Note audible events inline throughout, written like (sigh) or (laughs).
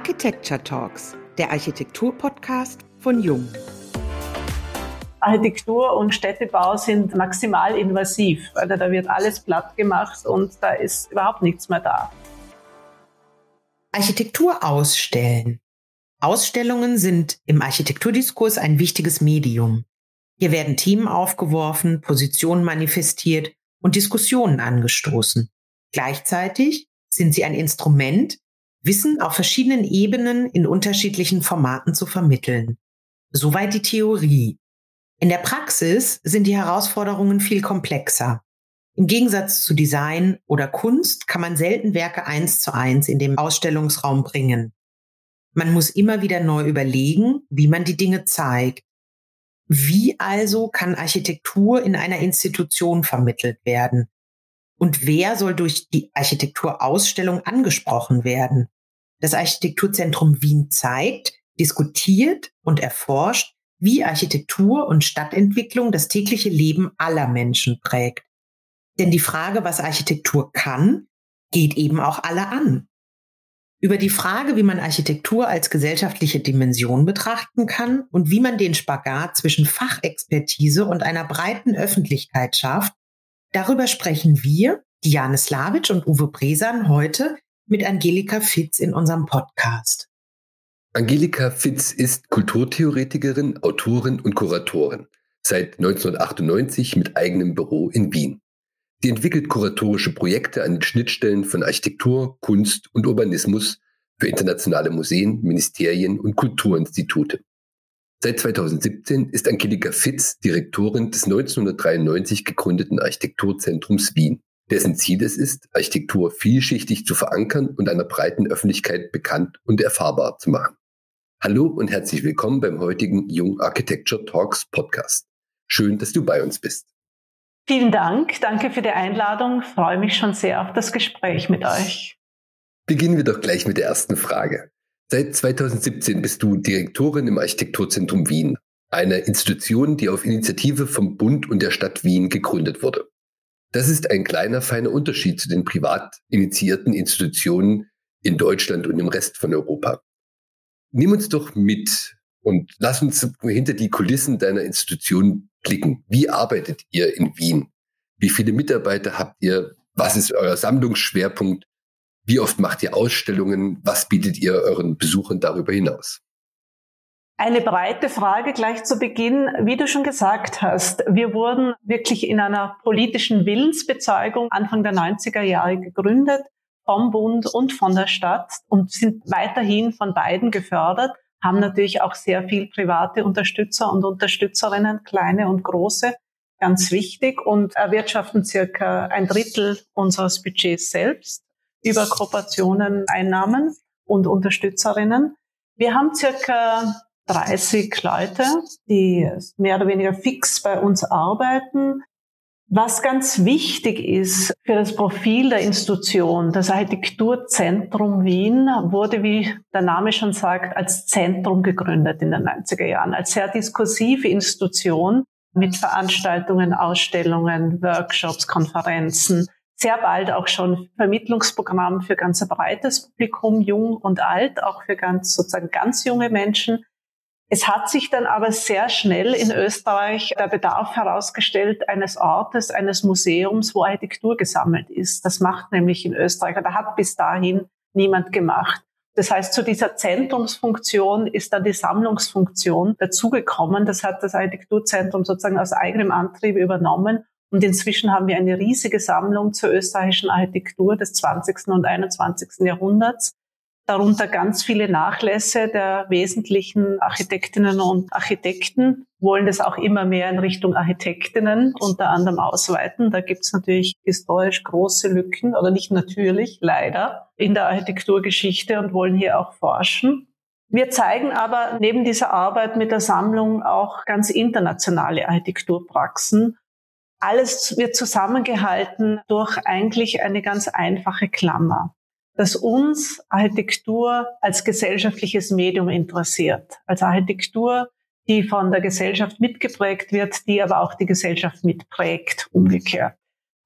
Architecture Talks, der Architektur-Podcast von Jung. Architektur und Städtebau sind maximal invasiv. Also da wird alles platt gemacht und da ist überhaupt nichts mehr da. Architektur ausstellen. Ausstellungen sind im Architekturdiskurs ein wichtiges Medium. Hier werden Themen aufgeworfen, Positionen manifestiert und Diskussionen angestoßen. Gleichzeitig sind sie ein Instrument, Wissen auf verschiedenen Ebenen in unterschiedlichen Formaten zu vermitteln. Soweit die Theorie. In der Praxis sind die Herausforderungen viel komplexer. Im Gegensatz zu Design oder Kunst kann man selten Werke eins zu eins in den Ausstellungsraum bringen. Man muss immer wieder neu überlegen, wie man die Dinge zeigt. Wie also kann Architektur in einer Institution vermittelt werden? Und wer soll durch die Architekturausstellung angesprochen werden? Das Architekturzentrum Wien zeigt, diskutiert und erforscht, wie Architektur und Stadtentwicklung das tägliche Leben aller Menschen prägt. Denn die Frage, was Architektur kann, geht eben auch alle an. Über die Frage, wie man Architektur als gesellschaftliche Dimension betrachten kann und wie man den Spagat zwischen Fachexpertise und einer breiten Öffentlichkeit schafft, Darüber sprechen wir, Diane Slavic und Uwe Bresan, heute mit Angelika Fitz in unserem Podcast. Angelika Fitz ist Kulturtheoretikerin, Autorin und Kuratorin, seit 1998 mit eigenem Büro in Wien. Sie entwickelt kuratorische Projekte an den Schnittstellen von Architektur, Kunst und Urbanismus für internationale Museen, Ministerien und Kulturinstitute. Seit 2017 ist Angelika Fitz Direktorin des 1993 gegründeten Architekturzentrums Wien, dessen Ziel es ist, Architektur vielschichtig zu verankern und einer breiten Öffentlichkeit bekannt und erfahrbar zu machen. Hallo und herzlich willkommen beim heutigen Jung Architecture Talks Podcast. Schön, dass du bei uns bist. Vielen Dank. Danke für die Einladung. Ich freue mich schon sehr auf das Gespräch mit euch. Beginnen wir doch gleich mit der ersten Frage. Seit 2017 bist du Direktorin im Architekturzentrum Wien, einer Institution, die auf Initiative vom Bund und der Stadt Wien gegründet wurde. Das ist ein kleiner, feiner Unterschied zu den privat initiierten Institutionen in Deutschland und im Rest von Europa. Nimm uns doch mit und lass uns hinter die Kulissen deiner Institution blicken. Wie arbeitet ihr in Wien? Wie viele Mitarbeiter habt ihr? Was ist euer Sammlungsschwerpunkt? Wie oft macht ihr Ausstellungen? Was bietet ihr euren Besuchern darüber hinaus? Eine breite Frage gleich zu Beginn. Wie du schon gesagt hast, wir wurden wirklich in einer politischen Willensbezeugung Anfang der 90er Jahre gegründet, vom Bund und von der Stadt und sind weiterhin von beiden gefördert, haben natürlich auch sehr viel private Unterstützer und Unterstützerinnen, kleine und große, ganz wichtig und erwirtschaften circa ein Drittel unseres Budgets selbst über Kooperationen, Einnahmen und Unterstützerinnen. Wir haben circa 30 Leute, die mehr oder weniger fix bei uns arbeiten. Was ganz wichtig ist für das Profil der Institution, das Architekturzentrum Wien wurde, wie der Name schon sagt, als Zentrum gegründet in den 90er Jahren, als sehr diskursive Institution mit Veranstaltungen, Ausstellungen, Workshops, Konferenzen, sehr bald auch schon Vermittlungsprogramm für ganz ein breites Publikum, jung und alt, auch für ganz sozusagen ganz junge Menschen. Es hat sich dann aber sehr schnell in Österreich der Bedarf herausgestellt eines Ortes, eines Museums, wo Architektur gesammelt ist. Das macht nämlich in Österreich, da hat bis dahin niemand gemacht. Das heißt, zu dieser Zentrumsfunktion ist dann die Sammlungsfunktion dazugekommen. Das hat das Architekturzentrum sozusagen aus eigenem Antrieb übernommen und inzwischen haben wir eine riesige Sammlung zur österreichischen Architektur des 20. und 21. Jahrhunderts. Darunter ganz viele Nachlässe der wesentlichen Architektinnen und Architekten, wollen das auch immer mehr in Richtung Architektinnen unter anderem ausweiten. Da gibt es natürlich historisch große Lücken, oder nicht natürlich, leider, in der Architekturgeschichte und wollen hier auch forschen. Wir zeigen aber neben dieser Arbeit mit der Sammlung auch ganz internationale Architekturpraxen alles wird zusammengehalten durch eigentlich eine ganz einfache Klammer, dass uns Architektur als gesellschaftliches Medium interessiert, als Architektur, die von der Gesellschaft mitgeprägt wird, die aber auch die Gesellschaft mitprägt, umgekehrt.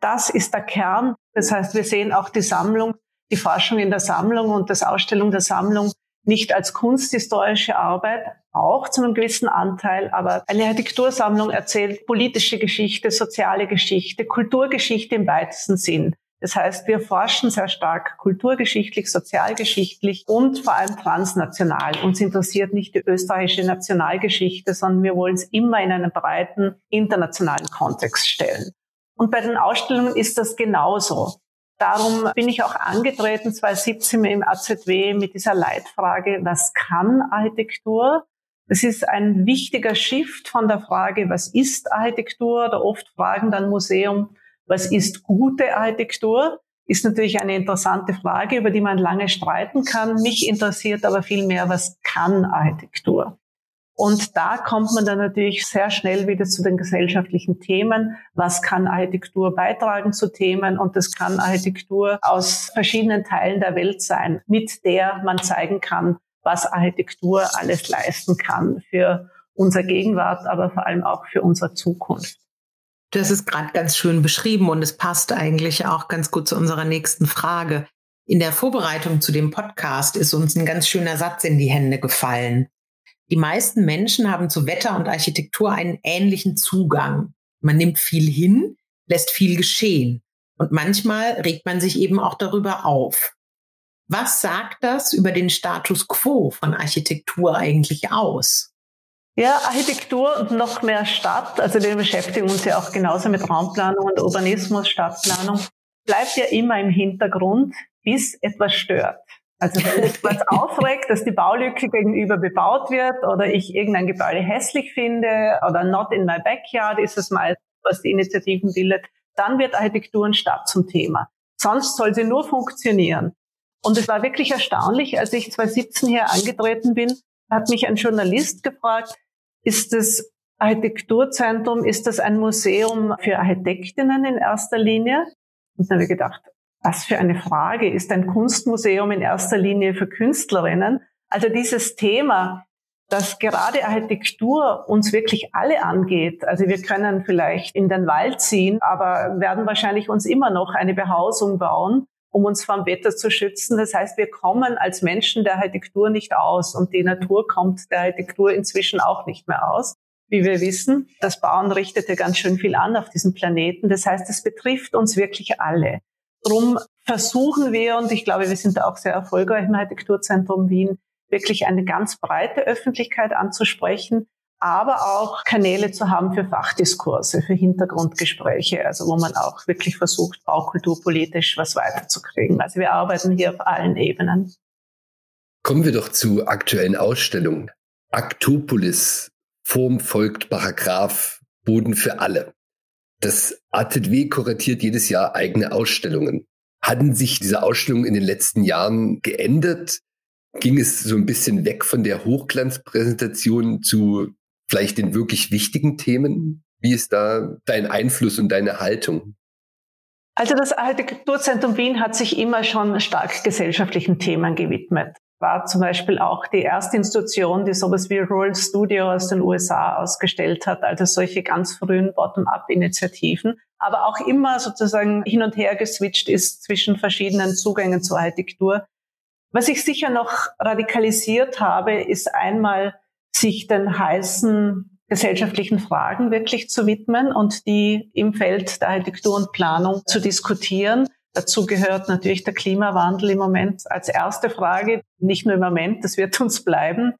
Das ist der Kern. Das heißt, wir sehen auch die Sammlung, die Forschung in der Sammlung und das Ausstellung der Sammlung nicht als kunsthistorische Arbeit, auch zu einem gewissen Anteil, aber eine Architektursammlung erzählt politische Geschichte, soziale Geschichte, Kulturgeschichte im weitesten Sinn. Das heißt, wir forschen sehr stark kulturgeschichtlich, sozialgeschichtlich und vor allem transnational. Uns interessiert nicht die österreichische Nationalgeschichte, sondern wir wollen es immer in einen breiten internationalen Kontext stellen. Und bei den Ausstellungen ist das genauso. Darum bin ich auch angetreten 2017 im AZW mit dieser Leitfrage, was kann Architektur? Das ist ein wichtiger Shift von der Frage, was ist Architektur? Oder oft fragen dann Museum, was ist gute Architektur? Ist natürlich eine interessante Frage, über die man lange streiten kann. Mich interessiert aber viel mehr, was kann Architektur? Und da kommt man dann natürlich sehr schnell wieder zu den gesellschaftlichen Themen. Was kann Architektur beitragen zu Themen? Und das kann Architektur aus verschiedenen Teilen der Welt sein, mit der man zeigen kann, was Architektur alles leisten kann für unser Gegenwart, aber vor allem auch für unsere Zukunft. Das ist gerade ganz schön beschrieben und es passt eigentlich auch ganz gut zu unserer nächsten Frage. In der Vorbereitung zu dem Podcast ist uns ein ganz schöner Satz in die Hände gefallen. Die meisten Menschen haben zu Wetter und Architektur einen ähnlichen Zugang. Man nimmt viel hin, lässt viel geschehen. Und manchmal regt man sich eben auch darüber auf. Was sagt das über den Status quo von Architektur eigentlich aus? Ja, Architektur und noch mehr Stadt, also wir beschäftigen uns ja auch genauso mit Raumplanung und Urbanismus, Stadtplanung, bleibt ja immer im Hintergrund, bis etwas stört. Also wenn etwas (laughs) aufregt, dass die Baulücke gegenüber bebaut wird oder ich irgendein Gebäude hässlich finde oder not in my backyard ist es meist, was die Initiativen bildet, dann wird Architektur und Stadt zum Thema. Sonst soll sie nur funktionieren. Und es war wirklich erstaunlich, als ich 2017 hier angetreten bin, hat mich ein Journalist gefragt, ist das Architekturzentrum, ist das ein Museum für Architektinnen in erster Linie? Und dann habe ich gedacht, was für eine Frage, ist ein Kunstmuseum in erster Linie für Künstlerinnen? Also dieses Thema, dass gerade Architektur uns wirklich alle angeht. Also wir können vielleicht in den Wald ziehen, aber werden wahrscheinlich uns immer noch eine Behausung bauen, um uns vom Wetter zu schützen. Das heißt, wir kommen als Menschen der Architektur nicht aus und die Natur kommt der Architektur inzwischen auch nicht mehr aus. Wie wir wissen, das Bauen richtete ganz schön viel an auf diesem Planeten. Das heißt, es betrifft uns wirklich alle. Drum versuchen wir, und ich glaube, wir sind da auch sehr erfolgreich im Architekturzentrum Wien, wirklich eine ganz breite Öffentlichkeit anzusprechen, aber auch Kanäle zu haben für Fachdiskurse, für Hintergrundgespräche, also wo man auch wirklich versucht, baukulturpolitisch was weiterzukriegen. Also wir arbeiten hier auf allen Ebenen. Kommen wir doch zu aktuellen Ausstellungen. Aktopolis, Form folgt Paragraph, Boden für alle. Das AZW kuratiert jedes Jahr eigene Ausstellungen. Hatten sich diese Ausstellungen in den letzten Jahren geändert? Ging es so ein bisschen weg von der Hochglanzpräsentation zu vielleicht den wirklich wichtigen Themen? Wie ist da dein Einfluss und deine Haltung? Also das Architekturzentrum Wien hat sich immer schon stark gesellschaftlichen Themen gewidmet. War zum Beispiel auch die erste Institution, die sowas wie Rural Studio aus den USA ausgestellt hat, also solche ganz frühen Bottom-up-Initiativen, aber auch immer sozusagen hin und her geswitcht ist zwischen verschiedenen Zugängen zur Architektur. Was ich sicher noch radikalisiert habe, ist einmal sich den heißen gesellschaftlichen Fragen wirklich zu widmen und die im Feld der Architektur und Planung zu diskutieren. Dazu gehört natürlich der Klimawandel im Moment als erste Frage, nicht nur im Moment, das wird uns bleiben.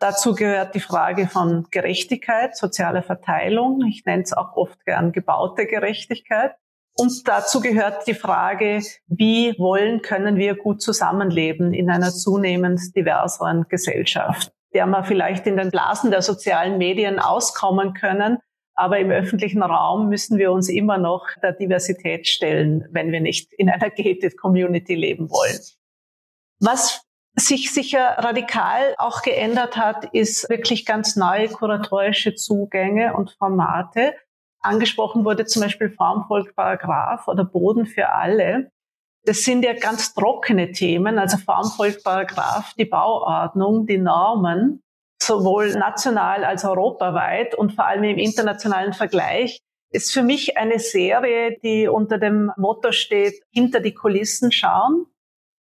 Dazu gehört die Frage von Gerechtigkeit, sozialer Verteilung. Ich nenne es auch oft gern gebaute Gerechtigkeit. Und dazu gehört die Frage, wie wollen, können wir gut zusammenleben in einer zunehmend diverseren Gesellschaft der wir vielleicht in den Blasen der sozialen Medien auskommen können. Aber im öffentlichen Raum müssen wir uns immer noch der Diversität stellen, wenn wir nicht in einer (laughs) gated Community leben wollen. Was sich sicher radikal auch geändert hat, ist wirklich ganz neue kuratorische Zugänge und Formate. Angesprochen wurde zum Beispiel Formvolk-Paragraph oder Boden für alle. Das sind ja ganz trockene Themen, also Formfolgparagraph, die Bauordnung, die Normen, sowohl national als europaweit und vor allem im internationalen Vergleich, ist für mich eine Serie, die unter dem Motto steht, hinter die Kulissen schauen.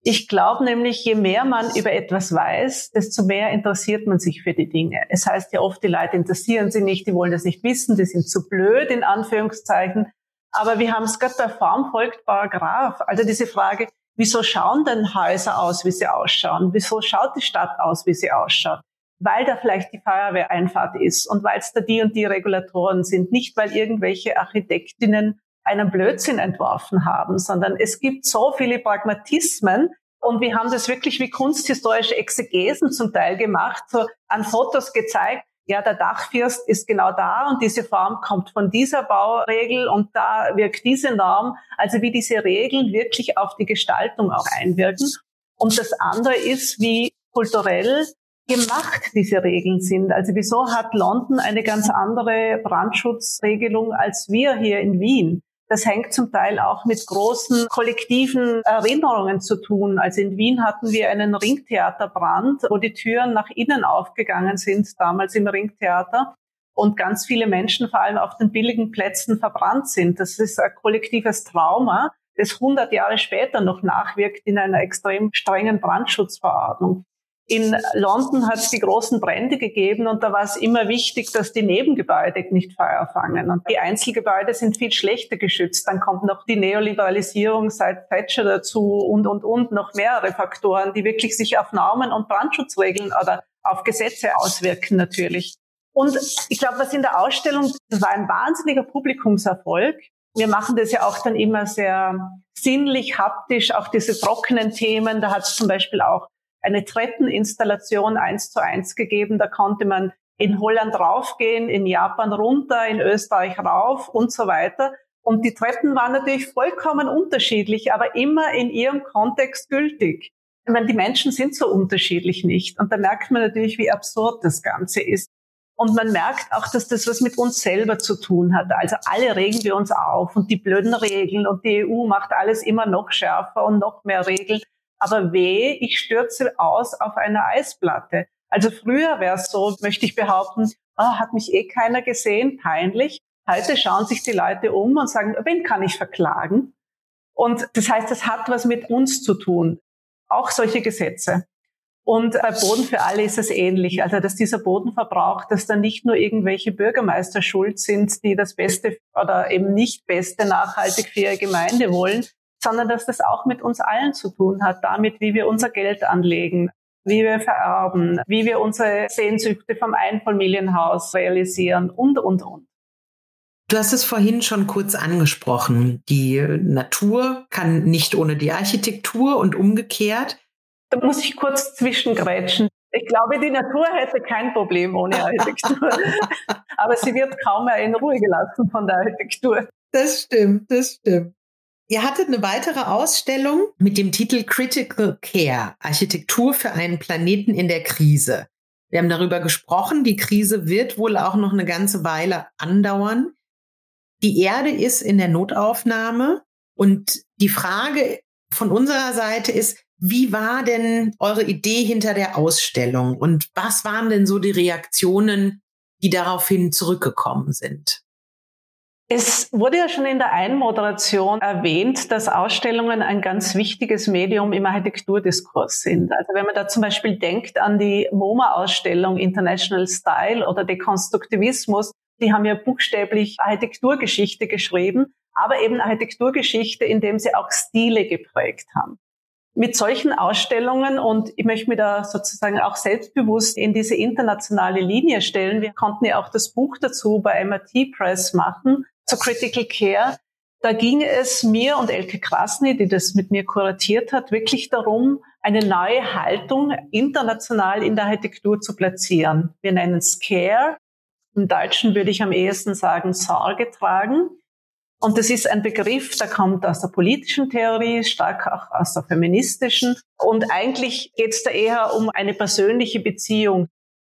Ich glaube nämlich, je mehr man über etwas weiß, desto mehr interessiert man sich für die Dinge. Es heißt ja oft, die Leute interessieren sich nicht, die wollen das nicht wissen, die sind zu blöd, in Anführungszeichen. Aber wir haben es gerade bei Form folgt Paragraph. Also diese Frage, wieso schauen denn Häuser aus, wie sie ausschauen? Wieso schaut die Stadt aus, wie sie ausschaut? Weil da vielleicht die Feuerwehreinfahrt ist und weil es da die und die Regulatoren sind, nicht weil irgendwelche Architektinnen einen Blödsinn entworfen haben, sondern es gibt so viele Pragmatismen, und wir haben das wirklich wie kunsthistorische Exegesen zum Teil gemacht, so an Fotos gezeigt, ja, der Dachfirst ist genau da und diese Form kommt von dieser Bauregel und da wirkt diese Norm. Also wie diese Regeln wirklich auf die Gestaltung auch einwirken. Und das andere ist, wie kulturell gemacht diese Regeln sind. Also wieso hat London eine ganz andere Brandschutzregelung als wir hier in Wien? Das hängt zum Teil auch mit großen kollektiven Erinnerungen zu tun. Also in Wien hatten wir einen Ringtheaterbrand, wo die Türen nach innen aufgegangen sind, damals im Ringtheater. Und ganz viele Menschen vor allem auf den billigen Plätzen verbrannt sind. Das ist ein kollektives Trauma, das 100 Jahre später noch nachwirkt in einer extrem strengen Brandschutzverordnung. In London hat es die großen Brände gegeben und da war es immer wichtig, dass die Nebengebäude nicht Feuer fangen. Und die Einzelgebäude sind viel schlechter geschützt. Dann kommt noch die Neoliberalisierung seit Thatcher dazu und, und, und noch mehrere Faktoren, die wirklich sich auf Normen und Brandschutzregeln oder auf Gesetze auswirken natürlich. Und ich glaube, was in der Ausstellung, das war ein wahnsinniger Publikumserfolg. Wir machen das ja auch dann immer sehr sinnlich, haptisch, auch diese trockenen Themen. Da hat es zum Beispiel auch eine Treppeninstallation eins zu eins gegeben. Da konnte man in Holland raufgehen, in Japan runter, in Österreich rauf und so weiter. Und die Treppen waren natürlich vollkommen unterschiedlich, aber immer in ihrem Kontext gültig. Ich meine, die Menschen sind so unterschiedlich nicht. Und da merkt man natürlich, wie absurd das Ganze ist. Und man merkt auch, dass das was mit uns selber zu tun hat. Also alle regen wir uns auf und die blöden Regeln und die EU macht alles immer noch schärfer und noch mehr Regeln aber weh, ich stürze aus auf eine Eisplatte. Also früher wäre es so, möchte ich behaupten, oh, hat mich eh keiner gesehen, peinlich. Heute schauen sich die Leute um und sagen, wen kann ich verklagen? Und das heißt, das hat was mit uns zu tun. Auch solche Gesetze. Und bei Boden für alle ist es ähnlich. Also, dass dieser Bodenverbrauch, dass da nicht nur irgendwelche Bürgermeister schuld sind, die das Beste oder eben nicht Beste nachhaltig für ihre Gemeinde wollen, sondern dass das auch mit uns allen zu tun hat, damit, wie wir unser Geld anlegen, wie wir vererben, wie wir unsere Sehnsüchte vom Einfamilienhaus realisieren und, und, und. Du hast es vorhin schon kurz angesprochen. Die Natur kann nicht ohne die Architektur und umgekehrt. Da muss ich kurz zwischengrätschen. Ich glaube, die Natur hätte kein Problem ohne Architektur. (laughs) Aber sie wird kaum mehr in Ruhe gelassen von der Architektur. Das stimmt, das stimmt. Ihr hattet eine weitere Ausstellung mit dem Titel Critical Care, Architektur für einen Planeten in der Krise. Wir haben darüber gesprochen, die Krise wird wohl auch noch eine ganze Weile andauern. Die Erde ist in der Notaufnahme und die Frage von unserer Seite ist, wie war denn eure Idee hinter der Ausstellung und was waren denn so die Reaktionen, die daraufhin zurückgekommen sind? Es wurde ja schon in der Einmoderation erwähnt, dass Ausstellungen ein ganz wichtiges Medium im Architekturdiskurs sind. Also wenn man da zum Beispiel denkt an die MoMA-Ausstellung International Style oder Dekonstruktivismus, die haben ja buchstäblich Architekturgeschichte geschrieben, aber eben Architekturgeschichte, indem sie auch Stile geprägt haben. Mit solchen Ausstellungen und ich möchte mir da sozusagen auch selbstbewusst in diese internationale Linie stellen. Wir konnten ja auch das Buch dazu bei MIT Press machen zu Critical Care. Da ging es mir und Elke Krasny, die das mit mir kuratiert hat, wirklich darum, eine neue Haltung international in der Architektur zu platzieren. Wir nennen es Care. Im Deutschen würde ich am ehesten sagen Sorge tragen. Und das ist ein Begriff, der kommt aus der politischen Theorie, stark auch aus der feministischen. Und eigentlich geht es da eher um eine persönliche Beziehung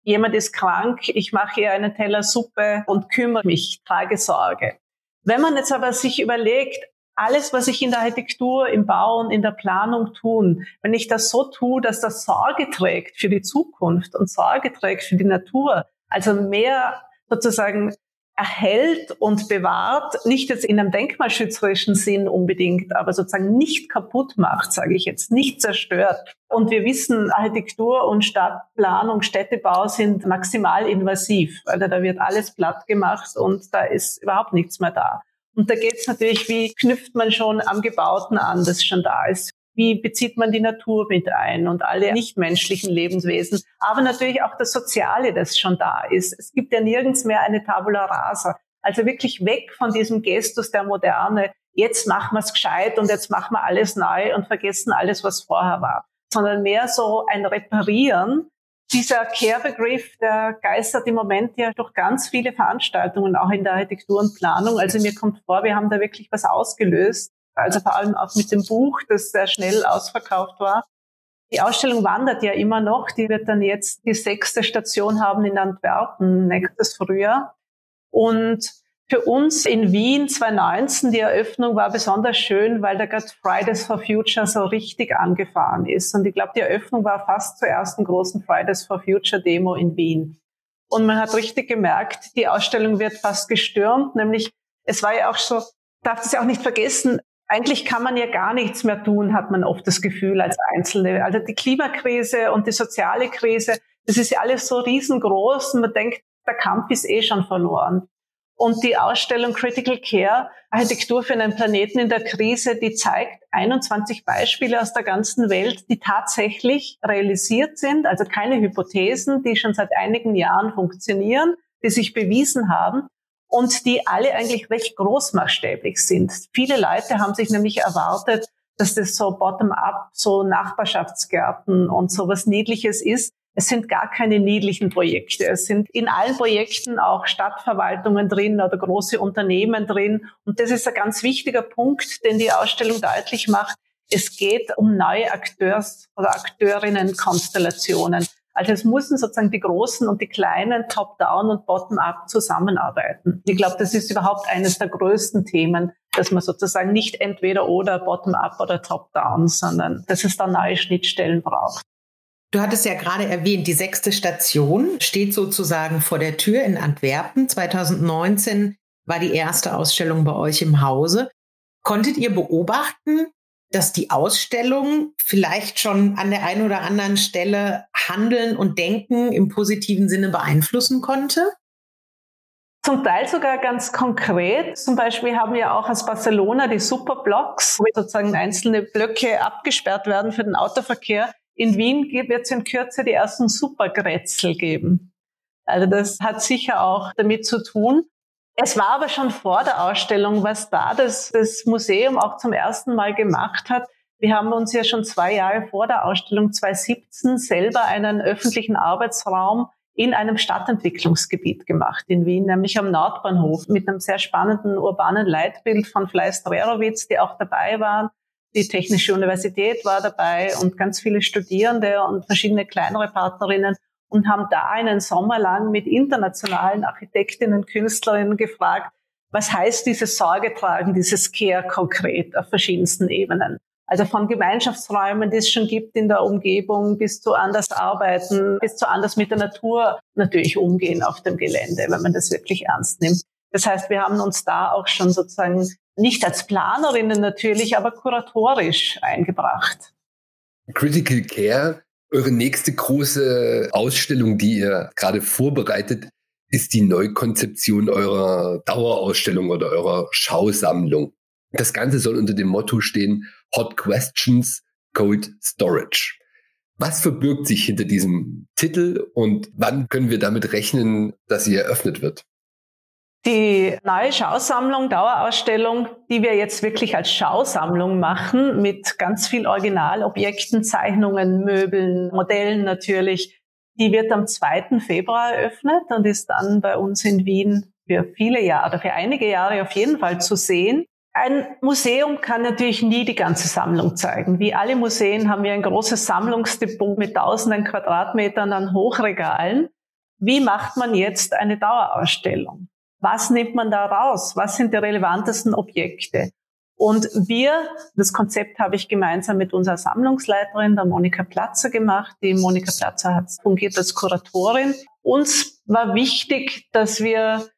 jemand ist krank, ich mache ihr einen Teller Suppe und kümmere mich, trage Sorge. Wenn man jetzt aber sich überlegt, alles, was ich in der Architektur, im Bau und in der Planung tun, wenn ich das so tue, dass das Sorge trägt für die Zukunft und Sorge trägt für die Natur, also mehr sozusagen erhält und bewahrt, nicht jetzt in einem denkmalschützerischen Sinn unbedingt, aber sozusagen nicht kaputt macht, sage ich jetzt, nicht zerstört. Und wir wissen, Architektur und Stadtplanung, Städtebau sind maximal invasiv. Also da wird alles platt gemacht und da ist überhaupt nichts mehr da. Und da geht es natürlich, wie knüpft man schon am Gebauten an, das schon da ist wie bezieht man die Natur mit ein und alle nichtmenschlichen Lebenswesen, aber natürlich auch das Soziale, das schon da ist. Es gibt ja nirgends mehr eine Tabula rasa. Also wirklich weg von diesem Gestus der Moderne. Jetzt machen wir es gescheit und jetzt machen wir alles neu und vergessen alles, was vorher war. Sondern mehr so ein Reparieren. Dieser Care-Begriff, der geistert im Moment ja durch ganz viele Veranstaltungen, auch in der Architektur und Planung. Also mir kommt vor, wir haben da wirklich was ausgelöst also vor allem auch mit dem Buch, das sehr schnell ausverkauft war. Die Ausstellung wandert ja immer noch. Die wird dann jetzt die sechste Station haben in Antwerpen nächstes Frühjahr. Und für uns in Wien 2019, die Eröffnung war besonders schön, weil da gerade Fridays for Future so richtig angefahren ist. Und ich glaube, die Eröffnung war fast zur ersten großen Fridays for Future Demo in Wien. Und man hat richtig gemerkt, die Ausstellung wird fast gestürmt, nämlich es war ja auch so, darf das ja auch nicht vergessen, eigentlich kann man ja gar nichts mehr tun, hat man oft das Gefühl als Einzelne. Also die Klimakrise und die soziale Krise, das ist ja alles so riesengroß und man denkt, der Kampf ist eh schon verloren. Und die Ausstellung Critical Care, Architektur für einen Planeten in der Krise, die zeigt 21 Beispiele aus der ganzen Welt, die tatsächlich realisiert sind, also keine Hypothesen, die schon seit einigen Jahren funktionieren, die sich bewiesen haben und die alle eigentlich recht großmaßstäblich sind. Viele Leute haben sich nämlich erwartet, dass das so bottom-up, so Nachbarschaftsgärten und so was Niedliches ist. Es sind gar keine niedlichen Projekte. Es sind in allen Projekten auch Stadtverwaltungen drin oder große Unternehmen drin. Und das ist ein ganz wichtiger Punkt, den die Ausstellung deutlich macht. Es geht um neue Akteurs- oder Akteurinnen-Konstellationen. Also es müssen sozusagen die Großen und die Kleinen top-down und bottom-up zusammenarbeiten. Ich glaube, das ist überhaupt eines der größten Themen, dass man sozusagen nicht entweder oder bottom-up oder top-down, sondern dass es da neue Schnittstellen braucht. Du hattest ja gerade erwähnt, die sechste Station steht sozusagen vor der Tür in Antwerpen. 2019 war die erste Ausstellung bei euch im Hause. Konntet ihr beobachten, dass die Ausstellung vielleicht schon an der einen oder anderen Stelle Handeln und Denken im positiven Sinne beeinflussen konnte? Zum Teil sogar ganz konkret. Zum Beispiel haben wir auch aus Barcelona die Superblocks, wo sozusagen einzelne Blöcke abgesperrt werden für den Autoverkehr. In Wien wird es in Kürze die ersten Supergrätzel geben. Also das hat sicher auch damit zu tun. Es war aber schon vor der Ausstellung, was da das, das Museum auch zum ersten Mal gemacht hat. Wir haben uns ja schon zwei Jahre vor der Ausstellung 2017 selber einen öffentlichen Arbeitsraum in einem Stadtentwicklungsgebiet gemacht in Wien, nämlich am Nordbahnhof mit einem sehr spannenden urbanen Leitbild von Fleiß Drerowitz, die auch dabei waren. Die Technische Universität war dabei und ganz viele Studierende und verschiedene kleinere Partnerinnen und haben da einen Sommer lang mit internationalen Architektinnen, Künstlerinnen gefragt, was heißt dieses Sorge tragen, dieses Care konkret auf verschiedensten Ebenen. Also von Gemeinschaftsräumen, die es schon gibt in der Umgebung, bis zu anders arbeiten, bis zu anders mit der Natur natürlich umgehen auf dem Gelände, wenn man das wirklich ernst nimmt. Das heißt, wir haben uns da auch schon sozusagen nicht als Planerinnen natürlich, aber kuratorisch eingebracht. Critical Care eure nächste große Ausstellung, die ihr gerade vorbereitet, ist die Neukonzeption eurer Dauerausstellung oder eurer Schausammlung. Das Ganze soll unter dem Motto stehen, Hot Questions, Cold Storage. Was verbirgt sich hinter diesem Titel und wann können wir damit rechnen, dass sie eröffnet wird? Die neue Schausammlung, Dauerausstellung, die wir jetzt wirklich als Schausammlung machen, mit ganz viel Originalobjekten, Zeichnungen, Möbeln, Modellen natürlich, die wird am 2. Februar eröffnet und ist dann bei uns in Wien für viele Jahre oder für einige Jahre auf jeden Fall zu sehen. Ein Museum kann natürlich nie die ganze Sammlung zeigen. Wie alle Museen haben wir ein großes Sammlungsdepot mit tausenden Quadratmetern an Hochregalen. Wie macht man jetzt eine Dauerausstellung? Was nimmt man da raus? Was sind die relevantesten Objekte? Und wir, das Konzept habe ich gemeinsam mit unserer Sammlungsleiterin, der Monika Platzer, gemacht. Die Monika Platzer hat fungiert als Kuratorin. Uns war wichtig, dass wir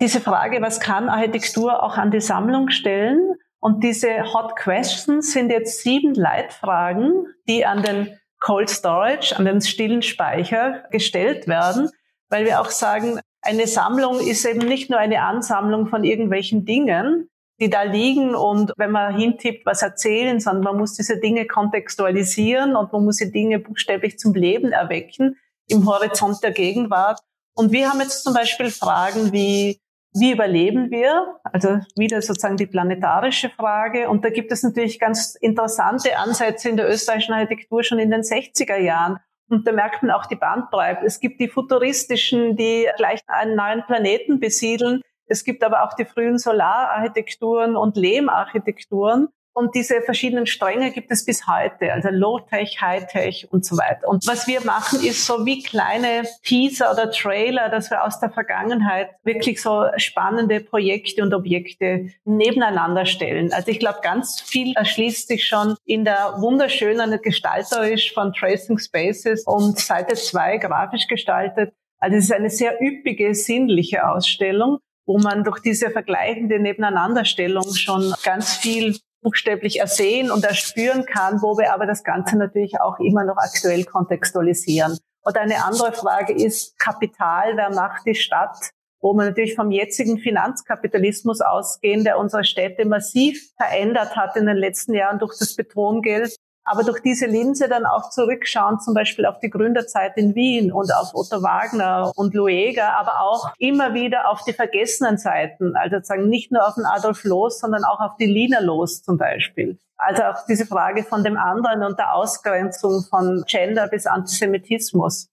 diese Frage, was kann Architektur auch an die Sammlung stellen? Und diese Hot Questions sind jetzt sieben Leitfragen, die an den Cold Storage, an den stillen Speicher gestellt werden, weil wir auch sagen, eine Sammlung ist eben nicht nur eine Ansammlung von irgendwelchen Dingen, die da liegen und wenn man hintippt, was erzählen, sondern man muss diese Dinge kontextualisieren und man muss die Dinge buchstäblich zum Leben erwecken im Horizont der Gegenwart. Und wir haben jetzt zum Beispiel Fragen wie, wie überleben wir? Also wieder sozusagen die planetarische Frage. Und da gibt es natürlich ganz interessante Ansätze in der österreichischen Architektur schon in den 60er Jahren. Und da merkt man auch die Bandbreite. Es gibt die futuristischen, die gleich einen neuen Planeten besiedeln. Es gibt aber auch die frühen Solararchitekturen und Lehmarchitekturen. Und diese verschiedenen Stränge gibt es bis heute, also Low-Tech, High-Tech und so weiter. Und was wir machen, ist so wie kleine Teaser oder Trailer, dass wir aus der Vergangenheit wirklich so spannende Projekte und Objekte nebeneinander stellen. Also ich glaube, ganz viel erschließt sich schon in der wunderschönen gestalterisch von Tracing Spaces und Seite 2 grafisch gestaltet. Also es ist eine sehr üppige, sinnliche Ausstellung wo man durch diese vergleichende Nebeneinanderstellung schon ganz viel buchstäblich ersehen und erspüren kann, wo wir aber das Ganze natürlich auch immer noch aktuell kontextualisieren. Und eine andere Frage ist Kapital, wer macht die Stadt? Wo man natürlich vom jetzigen Finanzkapitalismus ausgehen, der unsere Städte massiv verändert hat in den letzten Jahren durch das Betongeld, aber durch diese Linse dann auch zurückschauen, zum Beispiel auf die Gründerzeit in Wien und auf Otto Wagner und Lueger, aber auch immer wieder auf die vergessenen Seiten, also sozusagen nicht nur auf den Adolf Loos, sondern auch auf die Lina Loos zum Beispiel. Also auch diese Frage von dem anderen und der Ausgrenzung von Gender bis Antisemitismus.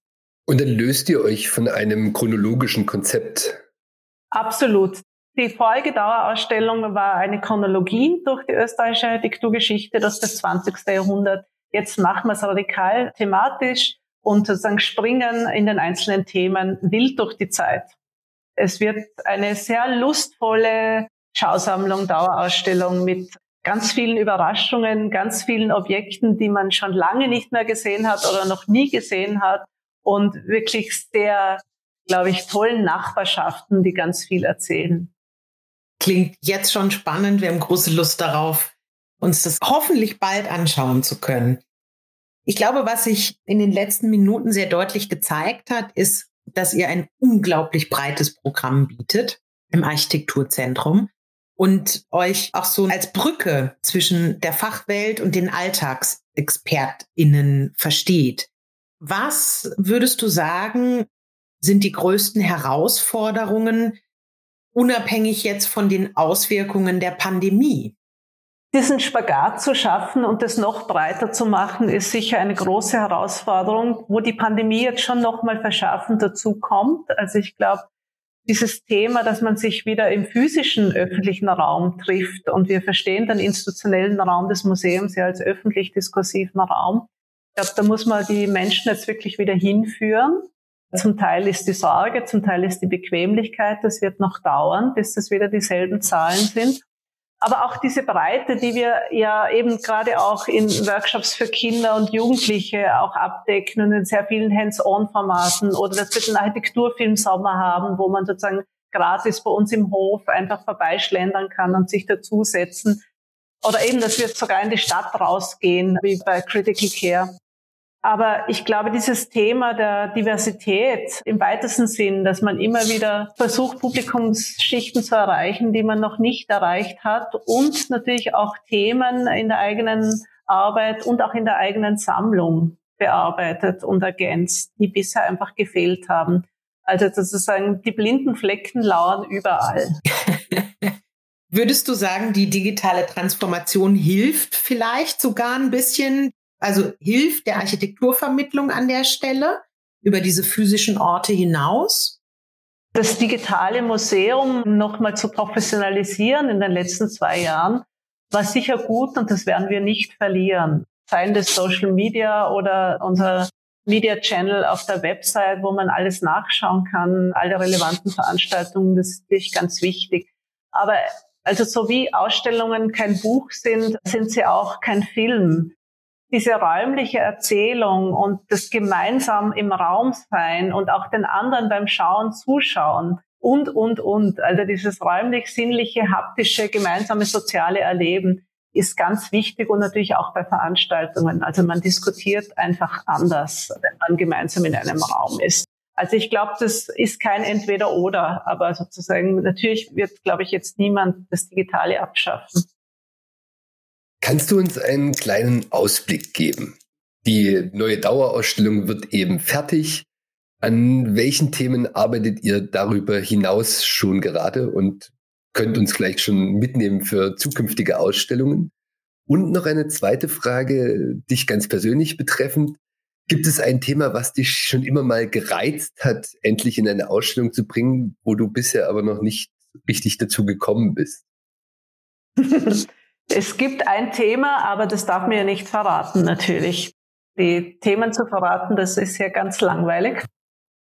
Und dann löst ihr euch von einem chronologischen Konzept. Absolut. Die Folgedauerausstellung war eine Chronologie durch die österreichische Architekturgeschichte das 20. Jahrhundert. Jetzt machen wir es radikal thematisch und sozusagen springen in den einzelnen Themen wild durch die Zeit. Es wird eine sehr lustvolle Schausammlung, Dauerausstellung mit ganz vielen Überraschungen, ganz vielen Objekten, die man schon lange nicht mehr gesehen hat oder noch nie gesehen hat und wirklich sehr, glaube ich, tollen Nachbarschaften, die ganz viel erzählen. Klingt jetzt schon spannend. Wir haben große Lust darauf, uns das hoffentlich bald anschauen zu können. Ich glaube, was sich in den letzten Minuten sehr deutlich gezeigt hat, ist, dass ihr ein unglaublich breites Programm bietet im Architekturzentrum und euch auch so als Brücke zwischen der Fachwelt und den Alltagsexpertinnen versteht. Was würdest du sagen, sind die größten Herausforderungen, unabhängig jetzt von den Auswirkungen der Pandemie. Diesen Spagat zu schaffen und es noch breiter zu machen, ist sicher eine große Herausforderung, wo die Pandemie jetzt schon nochmal verschärfend dazu kommt. Also ich glaube, dieses Thema, dass man sich wieder im physischen öffentlichen Raum trifft und wir verstehen den institutionellen Raum des Museums ja als öffentlich diskursiven Raum. Ich glaube, da muss man die Menschen jetzt wirklich wieder hinführen. Zum Teil ist die Sorge, zum Teil ist die Bequemlichkeit. Das wird noch dauern, bis das wieder dieselben Zahlen sind. Aber auch diese Breite, die wir ja eben gerade auch in Workshops für Kinder und Jugendliche auch abdecken und in sehr vielen Hands-on-Formaten oder dass wir den Architekturfilmsommer haben, wo man sozusagen gratis bei uns im Hof einfach vorbeischlendern kann und sich dazusetzen. Oder eben, dass wir sogar in die Stadt rausgehen, wie bei Critical Care. Aber ich glaube, dieses Thema der Diversität im weitesten Sinn, dass man immer wieder versucht, Publikumsschichten zu erreichen, die man noch nicht erreicht hat und natürlich auch Themen in der eigenen Arbeit und auch in der eigenen Sammlung bearbeitet und ergänzt, die bisher einfach gefehlt haben. Also sozusagen die blinden Flecken lauern überall. (laughs) Würdest du sagen, die digitale Transformation hilft vielleicht sogar ein bisschen, also hilft der Architekturvermittlung an der Stelle über diese physischen Orte hinaus? Das digitale Museum nochmal zu professionalisieren in den letzten zwei Jahren war sicher gut und das werden wir nicht verlieren. Seien das Social Media oder unser Media Channel auf der Website, wo man alles nachschauen kann, alle relevanten Veranstaltungen, das ist natürlich ganz wichtig. Aber also so wie Ausstellungen kein Buch sind, sind sie auch kein Film diese räumliche Erzählung und das gemeinsam im Raum sein und auch den anderen beim Schauen zuschauen und, und, und. Also dieses räumlich-sinnliche, haptische, gemeinsame soziale Erleben ist ganz wichtig und natürlich auch bei Veranstaltungen. Also man diskutiert einfach anders, wenn man gemeinsam in einem Raum ist. Also ich glaube, das ist kein Entweder-Oder, aber sozusagen natürlich wird, glaube ich, jetzt niemand das Digitale abschaffen. Kannst du uns einen kleinen Ausblick geben? Die neue Dauerausstellung wird eben fertig. An welchen Themen arbeitet ihr darüber hinaus schon gerade und könnt uns vielleicht schon mitnehmen für zukünftige Ausstellungen? Und noch eine zweite Frage, dich ganz persönlich betreffend. Gibt es ein Thema, was dich schon immer mal gereizt hat, endlich in eine Ausstellung zu bringen, wo du bisher aber noch nicht richtig dazu gekommen bist? (laughs) es gibt ein Thema, aber das darf mir ja nicht verraten, natürlich. Die Themen zu verraten, das ist ja ganz langweilig.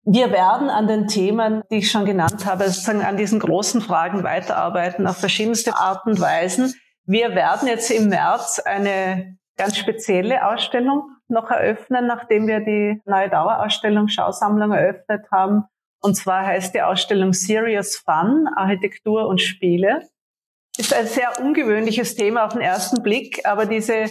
Wir werden an den Themen, die ich schon genannt habe, sozusagen an diesen großen Fragen weiterarbeiten auf verschiedenste Arten und Weisen. Wir werden jetzt im März eine ganz spezielle Ausstellung noch eröffnen, nachdem wir die neue Dauerausstellung Schausammlung eröffnet haben. Und zwar heißt die Ausstellung Serious Fun, Architektur und Spiele. Ist ein sehr ungewöhnliches Thema auf den ersten Blick, aber diese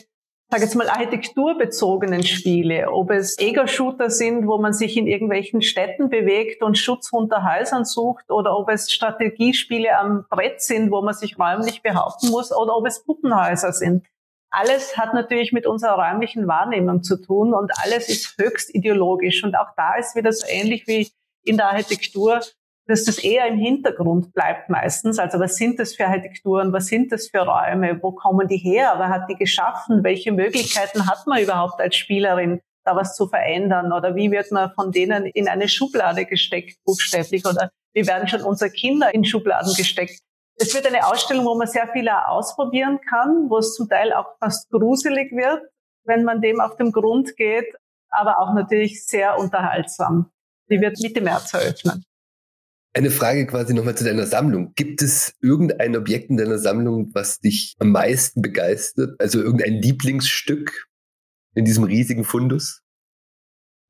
sage jetzt mal, architekturbezogenen Spiele, ob es Ego-Shooter sind, wo man sich in irgendwelchen Städten bewegt und Schutz unter Häusern sucht, oder ob es Strategiespiele am Brett sind, wo man sich räumlich behaupten muss, oder ob es Puppenhäuser sind. Alles hat natürlich mit unserer räumlichen Wahrnehmung zu tun und alles ist höchst ideologisch. Und auch da ist wieder so ähnlich wie in der Architektur dass das eher im Hintergrund bleibt meistens. Also was sind das für Architekturen, was sind das für Räume, wo kommen die her, wer hat die geschaffen, welche Möglichkeiten hat man überhaupt als Spielerin, da was zu verändern oder wie wird man von denen in eine Schublade gesteckt, buchstäblich, oder wie werden schon unsere Kinder in Schubladen gesteckt. Es wird eine Ausstellung, wo man sehr viel ausprobieren kann, wo es zum Teil auch fast gruselig wird, wenn man dem auf den Grund geht, aber auch natürlich sehr unterhaltsam. Die wird Mitte März eröffnen. Eine Frage quasi nochmal zu deiner Sammlung. Gibt es irgendein Objekt in deiner Sammlung, was dich am meisten begeistert? Also irgendein Lieblingsstück in diesem riesigen Fundus?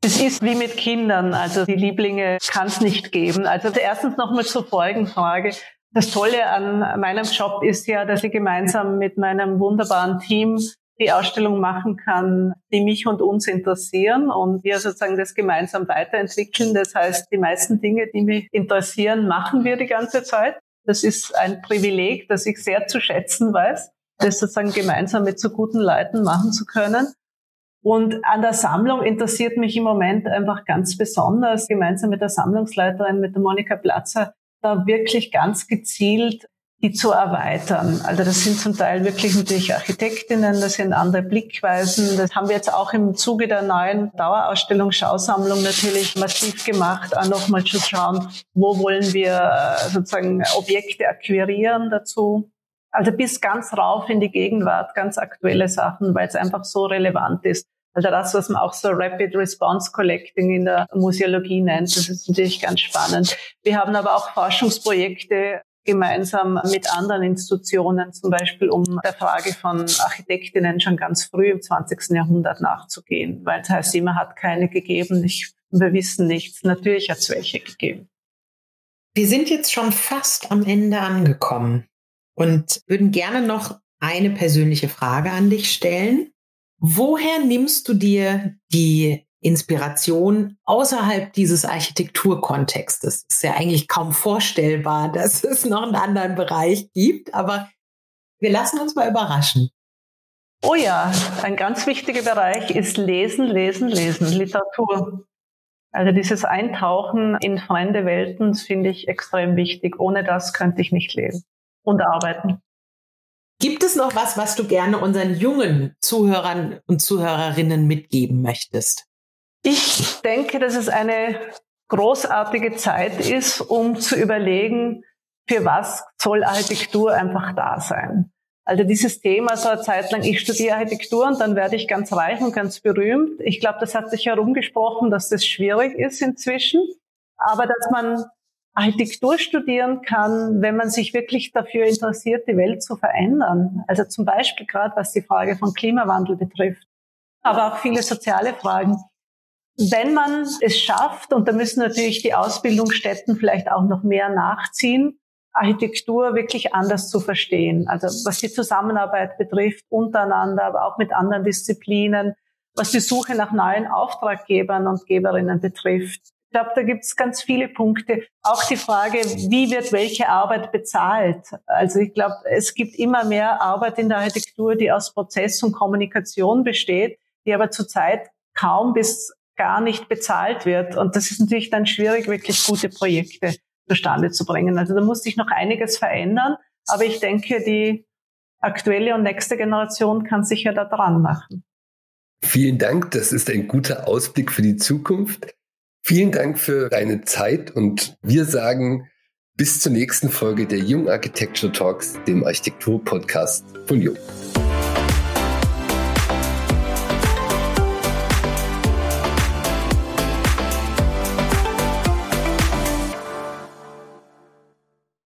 Es ist wie mit Kindern, also die Lieblinge kann es nicht geben. Also erstens nochmal zur Folgenfrage. Das Tolle an meinem Job ist ja, dass ich gemeinsam mit meinem wunderbaren Team die Ausstellung machen kann, die mich und uns interessieren und wir sozusagen das gemeinsam weiterentwickeln. Das heißt, die meisten Dinge, die mich interessieren, machen wir die ganze Zeit. Das ist ein Privileg, das ich sehr zu schätzen weiß, das sozusagen gemeinsam mit so guten Leuten machen zu können. Und an der Sammlung interessiert mich im Moment einfach ganz besonders, gemeinsam mit der Sammlungsleiterin, mit der Monika Platzer, da wirklich ganz gezielt die zu erweitern. Also das sind zum Teil wirklich natürlich Architektinnen, das sind andere Blickweisen. Das haben wir jetzt auch im Zuge der neuen Dauerausstellung Schausammlung natürlich massiv gemacht, auch nochmal zu schauen, wo wollen wir äh, sozusagen Objekte akquirieren dazu. Also bis ganz rauf in die Gegenwart, ganz aktuelle Sachen, weil es einfach so relevant ist. Also das, was man auch so Rapid Response Collecting in der Museologie nennt, das ist natürlich ganz spannend. Wir haben aber auch Forschungsprojekte gemeinsam mit anderen Institutionen, zum Beispiel um der Frage von Architektinnen schon ganz früh im 20. Jahrhundert nachzugehen, weil es heißt immer, hat keine gegeben, ich, wir wissen nichts. Natürlich hat es welche gegeben. Wir sind jetzt schon fast am Ende angekommen und würden gerne noch eine persönliche Frage an dich stellen. Woher nimmst du dir die Inspiration außerhalb dieses Architekturkontextes. Es ist ja eigentlich kaum vorstellbar, dass es noch einen anderen Bereich gibt, aber wir lassen uns mal überraschen. Oh ja, ein ganz wichtiger Bereich ist Lesen, Lesen, Lesen, Literatur. Also dieses Eintauchen in fremde Welten finde ich extrem wichtig. Ohne das könnte ich nicht leben und arbeiten. Gibt es noch was, was du gerne unseren jungen Zuhörern und Zuhörerinnen mitgeben möchtest? Ich denke, dass es eine großartige Zeit ist, um zu überlegen, für was soll Architektur einfach da sein. Also dieses Thema so eine Zeit lang, ich studiere Architektur und dann werde ich ganz reich und ganz berühmt. Ich glaube, das hat sich herumgesprochen, dass das schwierig ist inzwischen. Aber dass man Architektur studieren kann, wenn man sich wirklich dafür interessiert, die Welt zu verändern. Also zum Beispiel gerade was die Frage von Klimawandel betrifft, aber auch viele soziale Fragen wenn man es schafft, und da müssen natürlich die Ausbildungsstätten vielleicht auch noch mehr nachziehen, Architektur wirklich anders zu verstehen. Also was die Zusammenarbeit betrifft, untereinander, aber auch mit anderen Disziplinen, was die Suche nach neuen Auftraggebern und Geberinnen betrifft. Ich glaube, da gibt es ganz viele Punkte. Auch die Frage, wie wird welche Arbeit bezahlt? Also ich glaube, es gibt immer mehr Arbeit in der Architektur, die aus Prozess und Kommunikation besteht, die aber zurzeit kaum bis gar nicht bezahlt wird. Und das ist natürlich dann schwierig, wirklich gute Projekte zustande zu bringen. Also da muss sich noch einiges verändern. Aber ich denke, die aktuelle und nächste Generation kann sicher da dran machen. Vielen Dank. Das ist ein guter Ausblick für die Zukunft. Vielen Dank für deine Zeit und wir sagen bis zur nächsten Folge der Jung Architecture Talks, dem Architektur-Podcast von Jung.